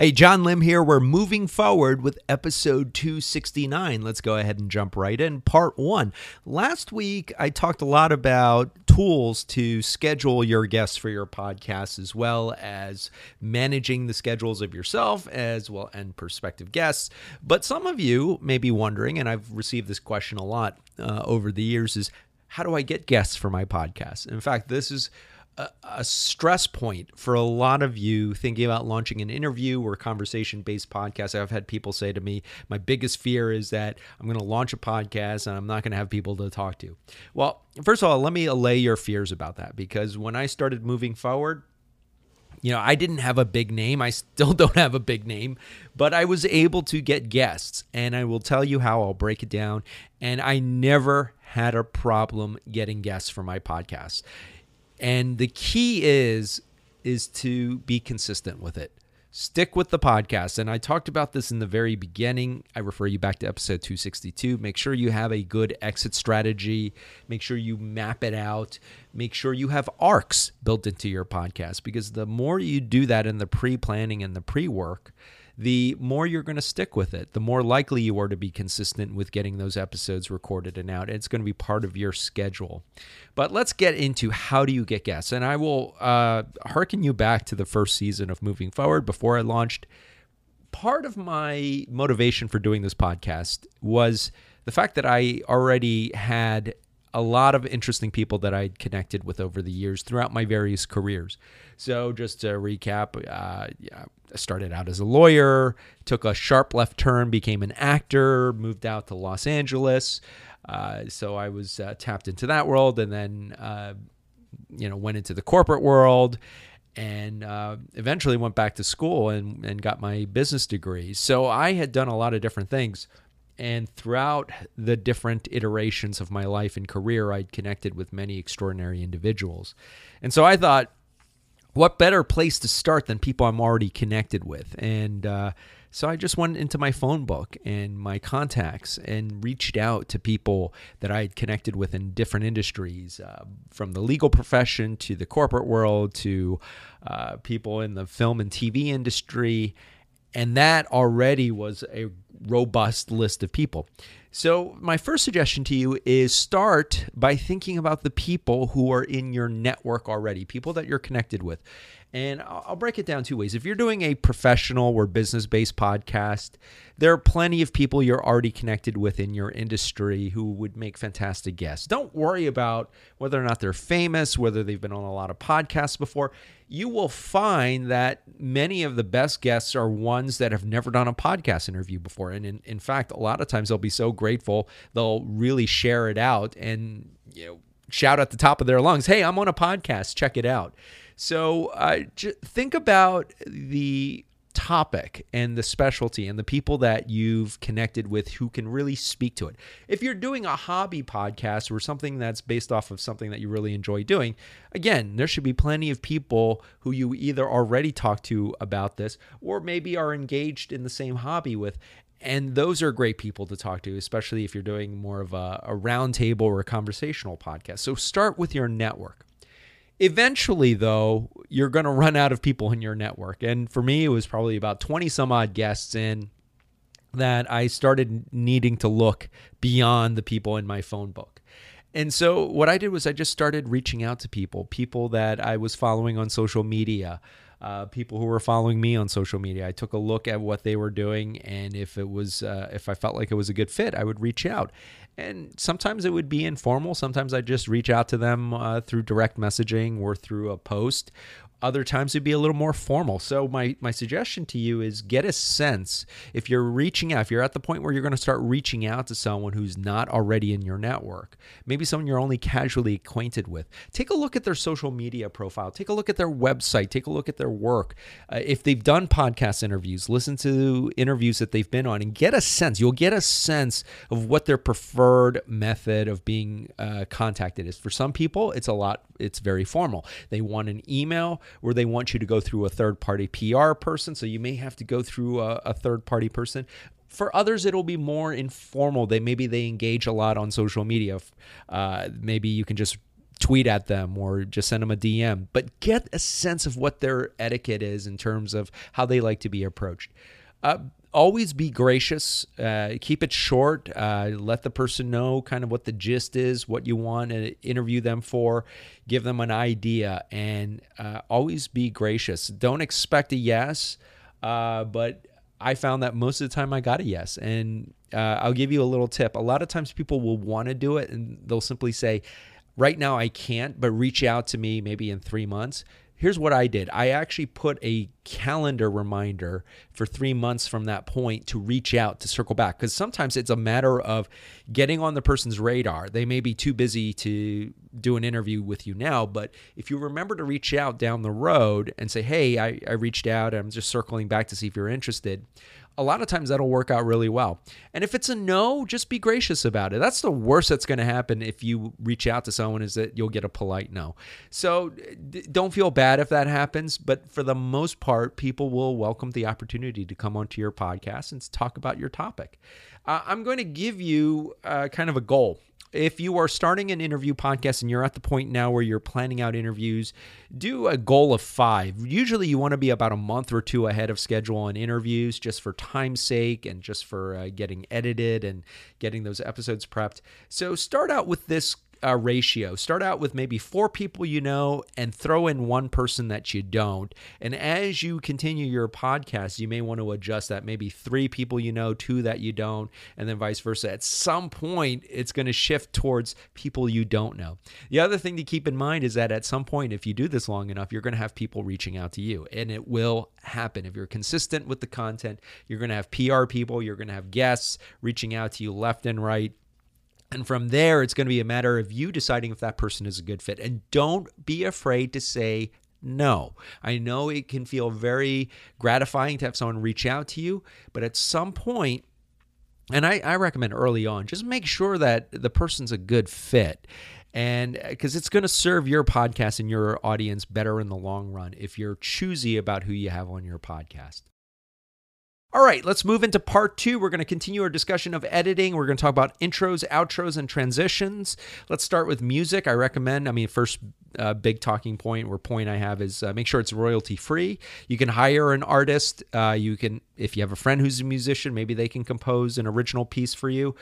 Hey, John Lim here. We're moving forward with episode 269. Let's go ahead and jump right in. Part one. Last week, I talked a lot about tools to schedule your guests for your podcast, as well as managing the schedules of yourself as well and prospective guests. But some of you may be wondering, and I've received this question a lot uh, over the years, is how do I get guests for my podcast? In fact, this is a, stress point for a lot of you thinking about launching an interview or conversation based podcast. I've had people say to me, my biggest fear is that I'm going to launch a podcast and I'm not going to have people to talk to. Well, first of all, let me allay your fears about that because when I started moving forward, you know, I didn't have a big name. I still don't have a big name, but I was able to get guests. And I will tell you how I'll break it down. And I never had a problem getting guests for my podcast. And the key is is to be consistent with it. Stick with the podcast. And I talked about this in the very beginning. I refer you back to episode 262. Make sure you have a good exit strategy. Make sure you map it out. Make sure you have arcs built into your podcast because the more you do that in the pre planning and the pre work, the more you're going to stick with it, the more likely you are to be consistent with getting those episodes recorded and out. It's going to be part of your schedule. But let's get into how do you get guests. And I will uh, harken you back to the first season of Moving Forward before I launched. Part of my motivation for doing this podcast was the fact that I already had a lot of interesting people that I'd connected with over the years throughout my various careers. So, just to recap, uh, yeah, I started out as a lawyer, took a sharp left turn, became an actor, moved out to Los Angeles. Uh, so I was uh, tapped into that world, and then uh, you know went into the corporate world, and uh, eventually went back to school and and got my business degree. So I had done a lot of different things. And throughout the different iterations of my life and career, I'd connected with many extraordinary individuals. And so I thought, what better place to start than people I'm already connected with? And uh, so I just went into my phone book and my contacts and reached out to people that I had connected with in different industries, uh, from the legal profession to the corporate world to uh, people in the film and TV industry. And that already was a robust list of people. So, my first suggestion to you is start by thinking about the people who are in your network already, people that you're connected with. And I'll break it down two ways. If you're doing a professional or business based podcast, there are plenty of people you're already connected with in your industry who would make fantastic guests. Don't worry about whether or not they're famous, whether they've been on a lot of podcasts before. You will find that many of the best guests are ones that have never done a podcast interview before. And in, in fact, a lot of times they'll be so grateful, they'll really share it out and, you know, shout at the top of their lungs, hey, I'm on a podcast, check it out. So uh, think about the topic and the specialty and the people that you've connected with who can really speak to it. If you're doing a hobby podcast or something that's based off of something that you really enjoy doing, again, there should be plenty of people who you either already talked to about this or maybe are engaged in the same hobby with. And those are great people to talk to, especially if you're doing more of a, a roundtable or a conversational podcast. So start with your network. Eventually, though, you're going to run out of people in your network. And for me, it was probably about 20 some odd guests in that I started needing to look beyond the people in my phone book. And so what I did was I just started reaching out to people, people that I was following on social media, uh, people who were following me on social media. I took a look at what they were doing, and if it was, uh, if I felt like it was a good fit, I would reach out. And sometimes it would be informal. Sometimes I just reach out to them uh, through direct messaging or through a post other times it'd be a little more formal. So my my suggestion to you is get a sense if you're reaching out, if you're at the point where you're going to start reaching out to someone who's not already in your network, maybe someone you're only casually acquainted with. Take a look at their social media profile. Take a look at their website. Take a look at their work. Uh, if they've done podcast interviews, listen to interviews that they've been on and get a sense. You'll get a sense of what their preferred method of being uh, contacted is. For some people, it's a lot it's very formal. They want an email where they want you to go through a third party PR person. So you may have to go through a, a third party person. For others, it'll be more informal. They maybe they engage a lot on social media. Uh, maybe you can just tweet at them or just send them a DM, but get a sense of what their etiquette is in terms of how they like to be approached. Uh, always be gracious. Uh, keep it short. Uh, let the person know kind of what the gist is, what you want to interview them for. Give them an idea, and uh, always be gracious. Don't expect a yes, uh, but I found that most of the time I got a yes. And uh, I'll give you a little tip. A lot of times people will want to do it, and they'll simply say, "Right now I can't, but reach out to me maybe in three months." Here's what I did. I actually put a calendar reminder for three months from that point to reach out to circle back because sometimes it's a matter of getting on the person's radar. They may be too busy to do an interview with you now, but if you remember to reach out down the road and say, Hey, I, I reached out, I'm just circling back to see if you're interested a lot of times that'll work out really well. And if it's a no, just be gracious about it. That's the worst that's going to happen if you reach out to someone is that you'll get a polite no. So d- don't feel bad if that happens, but for the most part, people will welcome the opportunity to come onto your podcast and talk about your topic. Uh, I'm going to give you uh, kind of a goal if you are starting an interview podcast and you're at the point now where you're planning out interviews, do a goal of five. Usually, you want to be about a month or two ahead of schedule on interviews just for time's sake and just for uh, getting edited and getting those episodes prepped. So, start out with this uh, ratio. Start out with maybe four people you know and throw in one person that you don't. And as you continue your podcast, you may want to adjust that. Maybe three people you know, two that you don't, and then vice versa. At some point, it's going to shift towards people you don't know. The other thing to keep in mind is that at some point, if you do this long enough, you're going to have people reaching out to you, and it will happen. If you're consistent with the content, you're going to have PR people, you're going to have guests reaching out to you left and right. And from there, it's going to be a matter of you deciding if that person is a good fit. And don't be afraid to say no. I know it can feel very gratifying to have someone reach out to you, but at some point, and I, I recommend early on, just make sure that the person's a good fit and uh, because it's going to serve your podcast and your audience better in the long run if you're choosy about who you have on your podcast. All right, let's move into part two. We're going to continue our discussion of editing. We're going to talk about intros, outros, and transitions. Let's start with music. I recommend, I mean, first uh, big talking point or point I have is uh, make sure it's royalty free. You can hire an artist. Uh, you can, if you have a friend who's a musician, maybe they can compose an original piece for you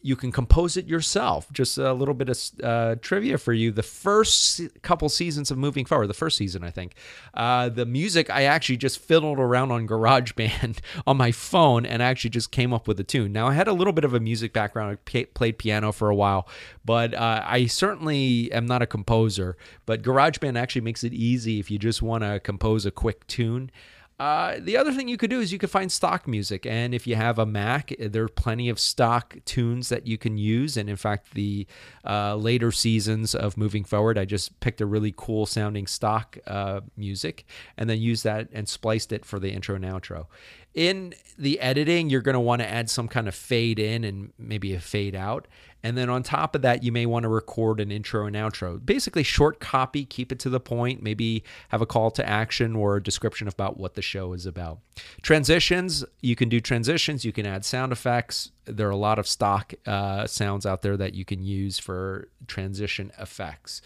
you can compose it yourself. Just a little bit of uh, trivia for you. The first couple seasons of Moving Forward, the first season, I think, uh, the music I actually just fiddled around on GarageBand on my phone and actually just came up with a tune. Now, I had a little bit of a music background. I played piano for a while, but uh, I certainly am not a composer. But GarageBand actually makes it easy if you just want to compose a quick tune. Uh, the other thing you could do is you could find stock music, and if you have a Mac, there are plenty of stock tunes that you can use. And in fact, the uh, later seasons of Moving Forward, I just picked a really cool sounding stock uh, music and then used that and spliced it for the intro and outro. In the editing, you're going to want to add some kind of fade in and maybe a fade out. And then on top of that, you may want to record an intro and outro. Basically, short copy, keep it to the point, maybe have a call to action or a description about what the show is about. Transitions, you can do transitions, you can add sound effects. There are a lot of stock uh, sounds out there that you can use for transition effects.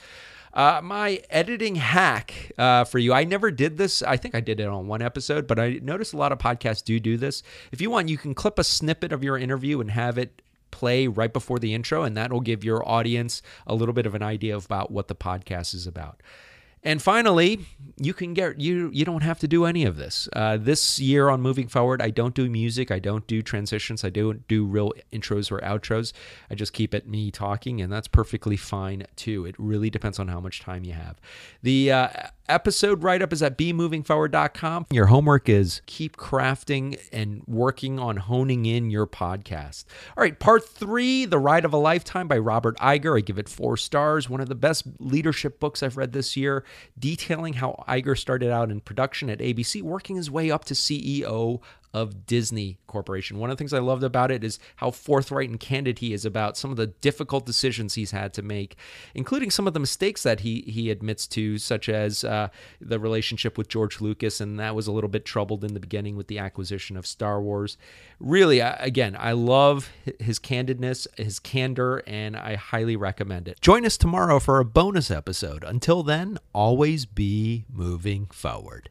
Uh, my editing hack uh, for you. I never did this. I think I did it on one episode, but I noticed a lot of podcasts do do this. If you want, you can clip a snippet of your interview and have it play right before the intro, and that'll give your audience a little bit of an idea about what the podcast is about. And finally, you can get you you don't have to do any of this. Uh, this year on moving forward, I don't do music, I don't do transitions, I don't do real intros or outros. I just keep it me talking, and that's perfectly fine too. It really depends on how much time you have. The uh, episode write up is at bemovingforward.com. Your homework is keep crafting and working on honing in your podcast. All right, part three, The Ride of a Lifetime by Robert Iger. I give it four stars. One of the best leadership books I've read this year detailing how Iger started out in production at ABC, working his way up to CEO of Disney Corporation. One of the things I loved about it is how forthright and candid he is about some of the difficult decisions he's had to make, including some of the mistakes that he he admits to, such as uh, the relationship with George Lucas, and that was a little bit troubled in the beginning with the acquisition of Star Wars. Really, again, I love his candidness, his candor, and I highly recommend it. Join us tomorrow for a bonus episode. Until then, always be moving forward.